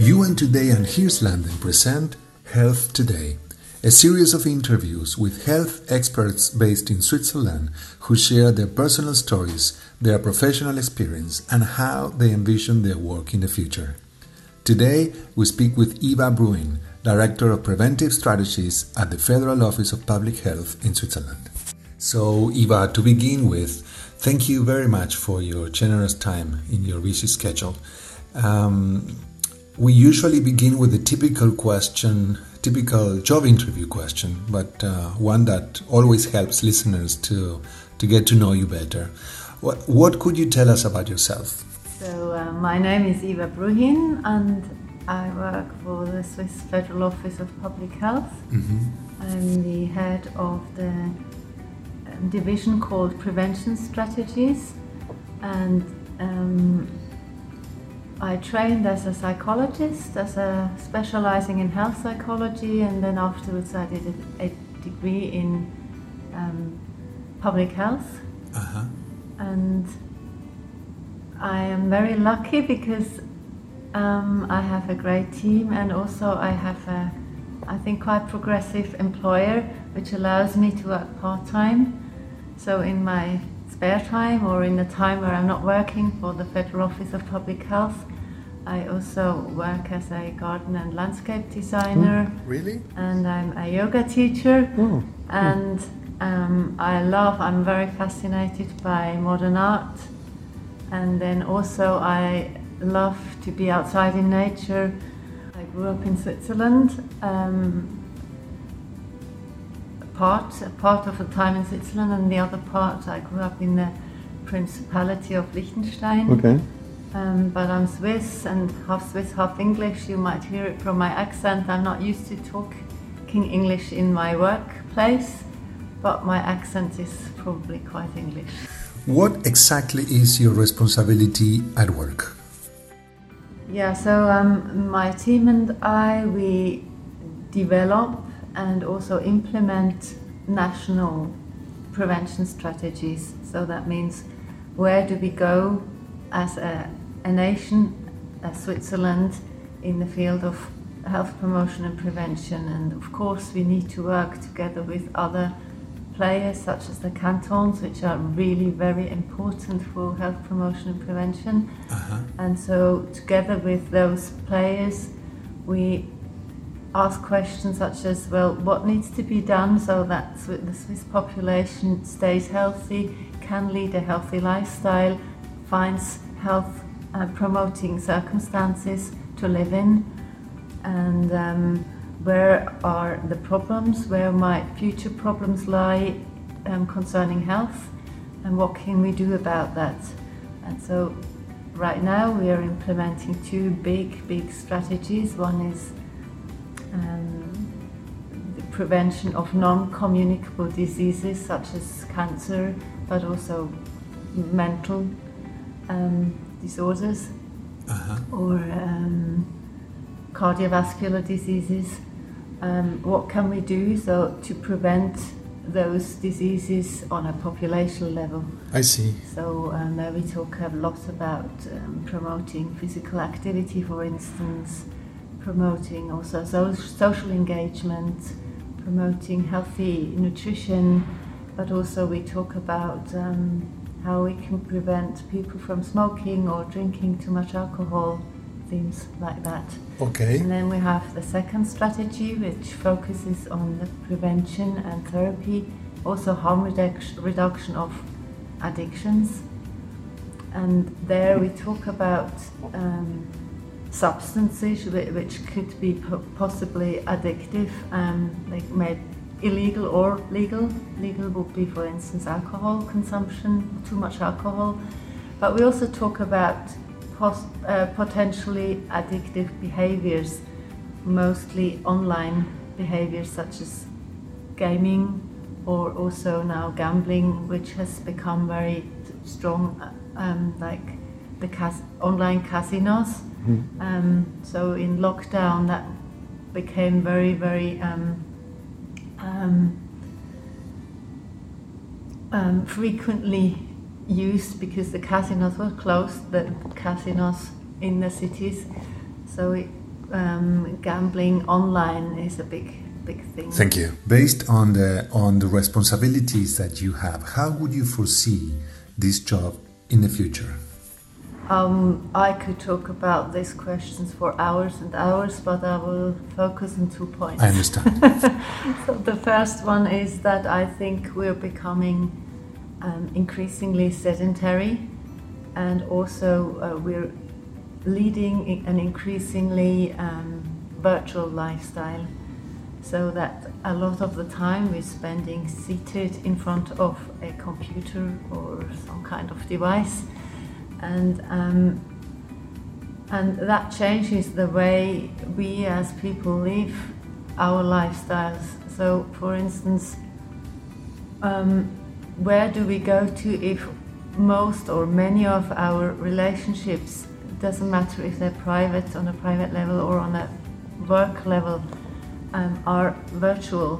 UN Today and Here's London present Health Today, a series of interviews with health experts based in Switzerland who share their personal stories, their professional experience, and how they envision their work in the future. Today, we speak with Eva Bruhin, Director of Preventive Strategies at the Federal Office of Public Health in Switzerland. So, Eva, to begin with, thank you very much for your generous time in your busy schedule. Um, we usually begin with a typical question, typical job interview question, but uh, one that always helps listeners to, to get to know you better. What, what could you tell us about yourself? So, uh, my name is Eva Bruhin, and I work for the Swiss Federal Office of Public Health. Mm-hmm. I'm the head of the um, division called Prevention Strategies, and um, I trained as a psychologist, as a specializing in health psychology, and then afterwards I did a, a degree in um, public health. Uh-huh. And I am very lucky because um, I have a great team, and also I have a, I think, quite progressive employer, which allows me to work part time. So in my spare time or in the time where I'm not working for the Federal Office of Public Health, I also work as a garden and landscape designer. Oh, really? And I'm a yoga teacher. Oh. And um, I love, I'm very fascinated by modern art. And then also, I love to be outside in nature. I grew up in Switzerland. Um, part, part of the time in Switzerland, and the other part I grew up in the Principality of Liechtenstein. Okay. Um, but I'm Swiss and half Swiss, half English. You might hear it from my accent. I'm not used to talking English in my workplace, but my accent is probably quite English. What exactly is your responsibility at work? Yeah, so um, my team and I, we develop and also implement national prevention strategies. So that means where do we go as a a nation, as Switzerland, in the field of health promotion and prevention. And of course, we need to work together with other players, such as the cantons, which are really very important for health promotion and prevention. Uh-huh. And so, together with those players, we ask questions such as well, what needs to be done so that the Swiss population stays healthy, can lead a healthy lifestyle, finds health uh, promoting circumstances to live in and um, where are the problems, where might future problems lie um, concerning health and what can we do about that. And so right now we are implementing two big, big strategies. One is um, the prevention of non-communicable diseases such as cancer, but also mental um, disorders uh-huh. or um, cardiovascular diseases. Um, what can we do so to prevent those diseases on a population level? I see. So um, there we talk a lot about um, promoting physical activity, for instance, promoting also so- social engagement, promoting healthy nutrition, but also we talk about um, how we can prevent people from smoking or drinking too much alcohol, things like that. Okay. And then we have the second strategy, which focuses on the prevention and therapy, also harm reduction of addictions. And there we talk about um, substances which could be possibly addictive, um, like made illegal or legal. Legal would be, for instance, alcohol consumption, too much alcohol. But we also talk about uh, potentially addictive behaviors, mostly online behaviors such as gaming or also now gambling, which has become very strong, um, like the cas- online casinos. Mm-hmm. Um, so in lockdown, that became very, very um, um, um, frequently used because the casinos were closed, the casinos in the cities. So it, um, gambling online is a big big thing. Thank you. Based on the on the responsibilities that you have, how would you foresee this job in the future? Um, I could talk about these questions for hours and hours, but I will focus on two points. I understand. so the first one is that I think we're becoming um, increasingly sedentary, and also uh, we're leading an increasingly um, virtual lifestyle. So that a lot of the time we're spending seated in front of a computer or some kind of device and um, and that changes the way we as people live our lifestyles. So, for instance, um, where do we go to if most or many of our relationships doesn't matter if they're private on a private level or on a work level um, are virtual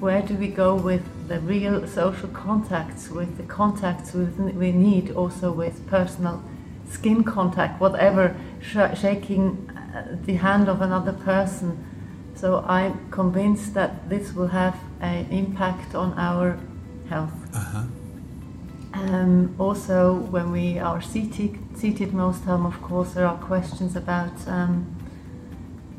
where do we go with the real social contacts, with the contacts we need, also with personal skin contact, whatever, sh- shaking uh, the hand of another person. So I'm convinced that this will have an impact on our health. Uh-huh. Um, also, when we are seated, seated most time, of course, there are questions about um,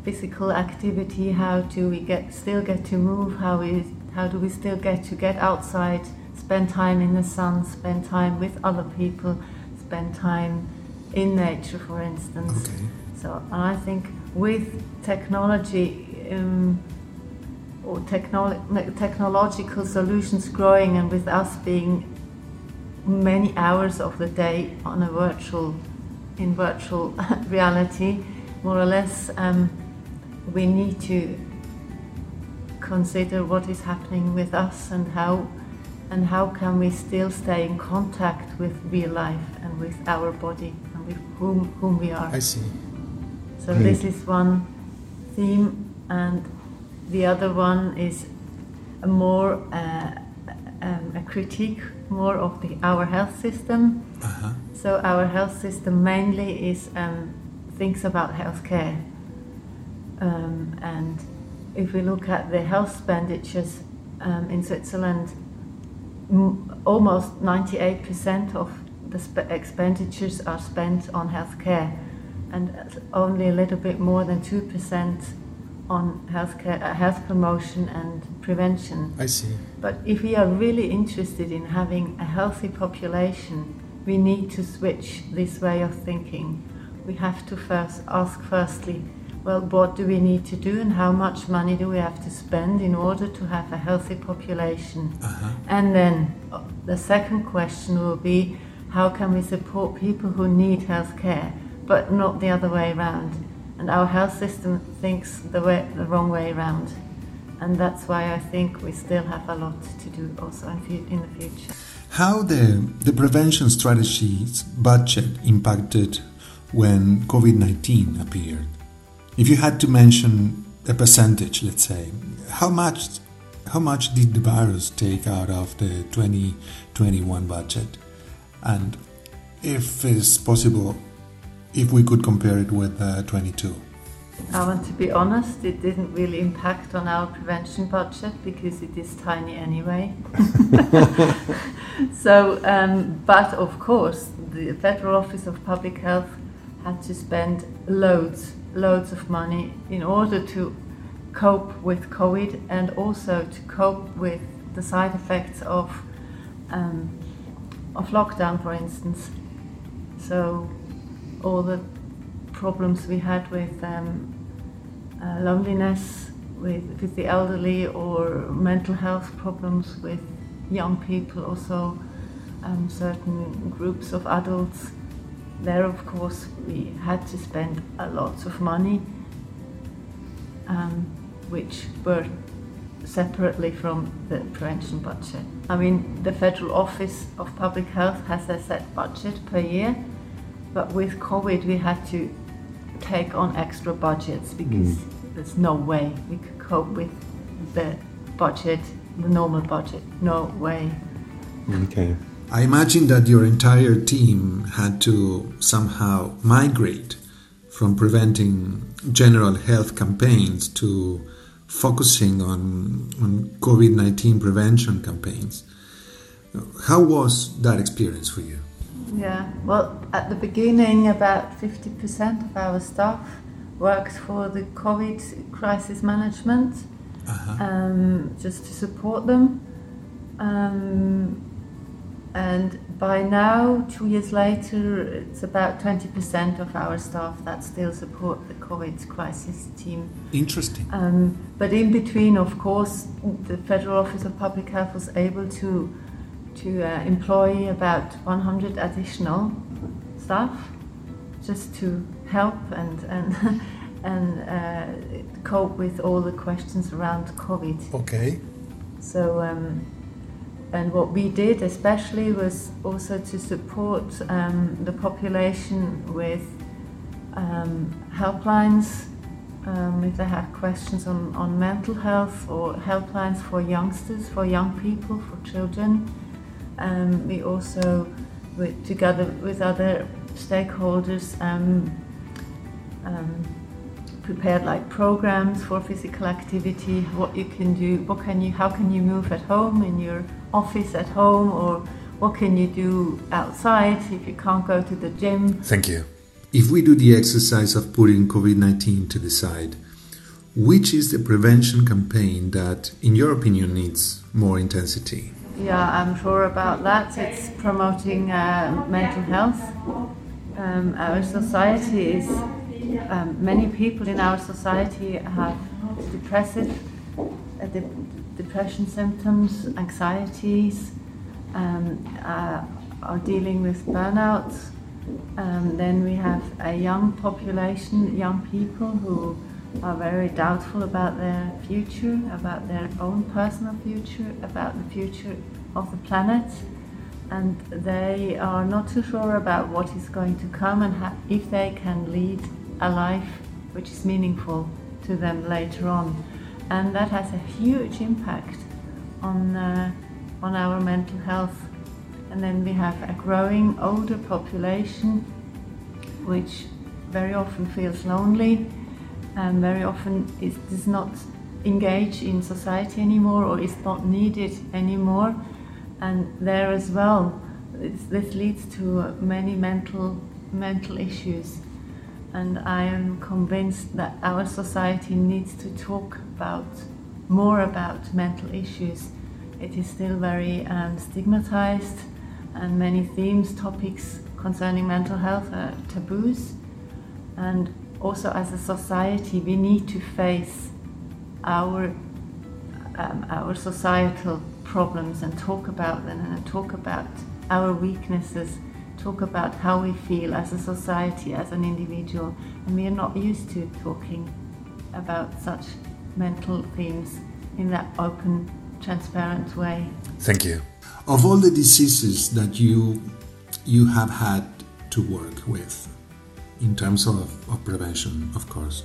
physical activity. How do we get still get to move? How we how do we still get to get outside, spend time in the sun, spend time with other people, spend time in nature, for instance. Okay. So I think with technology um, or technolo- technological solutions growing, and with us being many hours of the day on a virtual in virtual reality, more or less, um, we need to consider what is happening with us and how and how can we still stay in contact with real life and with our body and with whom whom we are. I see. So this is one theme, and the other one is a more uh, um, a critique more of the our health system. Uh-huh. So our health system mainly is um, thinks about healthcare, um, and if we look at the health expenditures um, in Switzerland, m- almost 98% of the sp- expenditures are spent on healthcare, and only a little bit more than 2% on healthcare, uh, health promotion and prevention. I see. But if we are really interested in having a healthy population, we need to switch this way of thinking. We have to first ask firstly, well, what do we need to do and how much money do we have to spend in order to have a healthy population? Uh-huh. And then uh, the second question will be, how can we support people who need health care, but not the other way around? And our health system thinks the, way, the wrong way around. And that's why I think we still have a lot to do also in, the future. How the, the prevention strategies budget impacted when COVID 19 appeared? If you had to mention a percentage, let's say, how much how much did the virus take out of the 2021 budget? And if it's possible, if we could compare it with uh, 22. I want to be honest, it didn't really impact on our prevention budget because it is tiny anyway. so, um, but of course, the Federal Office of Public Health had to spend loads, loads of money in order to cope with COVID and also to cope with the side effects of um, of lockdown, for instance. So, all the problems we had with um, uh, loneliness with, with the elderly or mental health problems with young people, also um, certain groups of adults. There, of course, we had to spend a lot of money, um, which were separately from the prevention budget. I mean, the Federal Office of Public Health has a set budget per year, but with COVID, we had to take on extra budgets because there's no way we could cope with the budget, the normal budget. No way. Okay. I imagine that your entire team had to somehow migrate from preventing general health campaigns to focusing on, on COVID 19 prevention campaigns. How was that experience for you? Yeah, well, at the beginning, about 50% of our staff worked for the COVID crisis management, uh-huh. um, just to support them. Um, and by now, two years later, it's about 20% of our staff that still support the COVID crisis team. Interesting. Um, but in between, of course, the Federal Office of Public Health was able to, to uh, employ about 100 additional staff just to help and, and, and uh, cope with all the questions around COVID. Okay. So, um, and what we did especially was also to support um, the population with um, helplines um, if they have questions on, on mental health or helplines for youngsters, for young people, for children. Um, we also, with, together with other stakeholders, um, um, prepared like programs for physical activity, what you can do, what can you, how can you move at home in your office at home, or what can you do outside if you can't go to the gym. Thank you. If we do the exercise of putting COVID 19 to the side, which is the prevention campaign that, in your opinion, needs more intensity? Yeah, I'm sure about that. It's promoting uh, mental health. Um, our society is um, many people in our society have depressive, uh, de- depression symptoms, anxieties, um, uh, are dealing with burnout. Um, then we have a young population, young people who are very doubtful about their future, about their own personal future, about the future of the planet and they are not too sure about what is going to come and if they can lead a life which is meaningful to them later on. And that has a huge impact on, uh, on our mental health. And then we have a growing older population which very often feels lonely and very often is, does not engage in society anymore or is not needed anymore. And there as well, this leads to many mental, mental issues and I am convinced that our society needs to talk about more about mental issues. It is still very um, stigmatized, and many themes, topics concerning mental health are taboos. And also, as a society, we need to face our um, our societal problems and talk about them and talk about our weaknesses talk about how we feel as a society, as an individual, and we are not used to talking about such mental themes in that open, transparent way. Thank you. Of all the diseases that you you have had to work with, in terms of, of prevention, of course,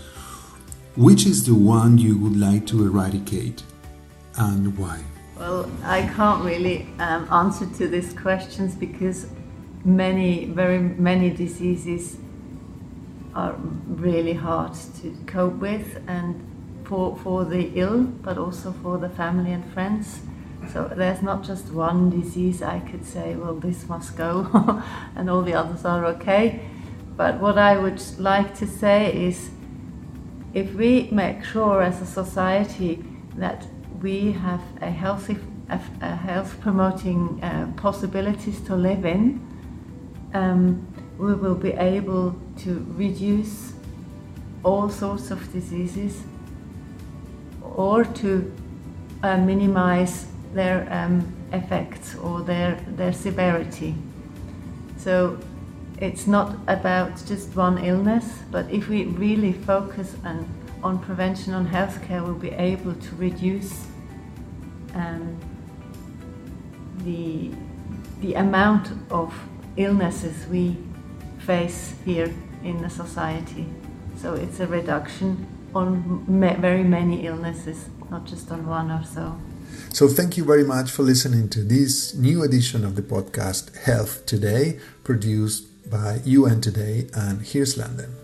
which is the one you would like to eradicate and why? Well, I can't really um, answer to these questions because many, very many diseases are really hard to cope with and for, for the ill, but also for the family and friends. So there's not just one disease I could say, well, this must go and all the others are okay. But what I would like to say is if we make sure as a society that we have a healthy, a, a health promoting uh, possibilities to live in, um, we will be able to reduce all sorts of diseases or to uh, minimize their um, effects or their, their severity. So it's not about just one illness, but if we really focus on, on prevention, on healthcare, we'll be able to reduce um, the, the amount of illnesses we face here in the society. So it's a reduction on ma- very many illnesses, not just on one or so. So, thank you very much for listening to this new edition of the podcast Health Today, produced by UN Today and Here's London.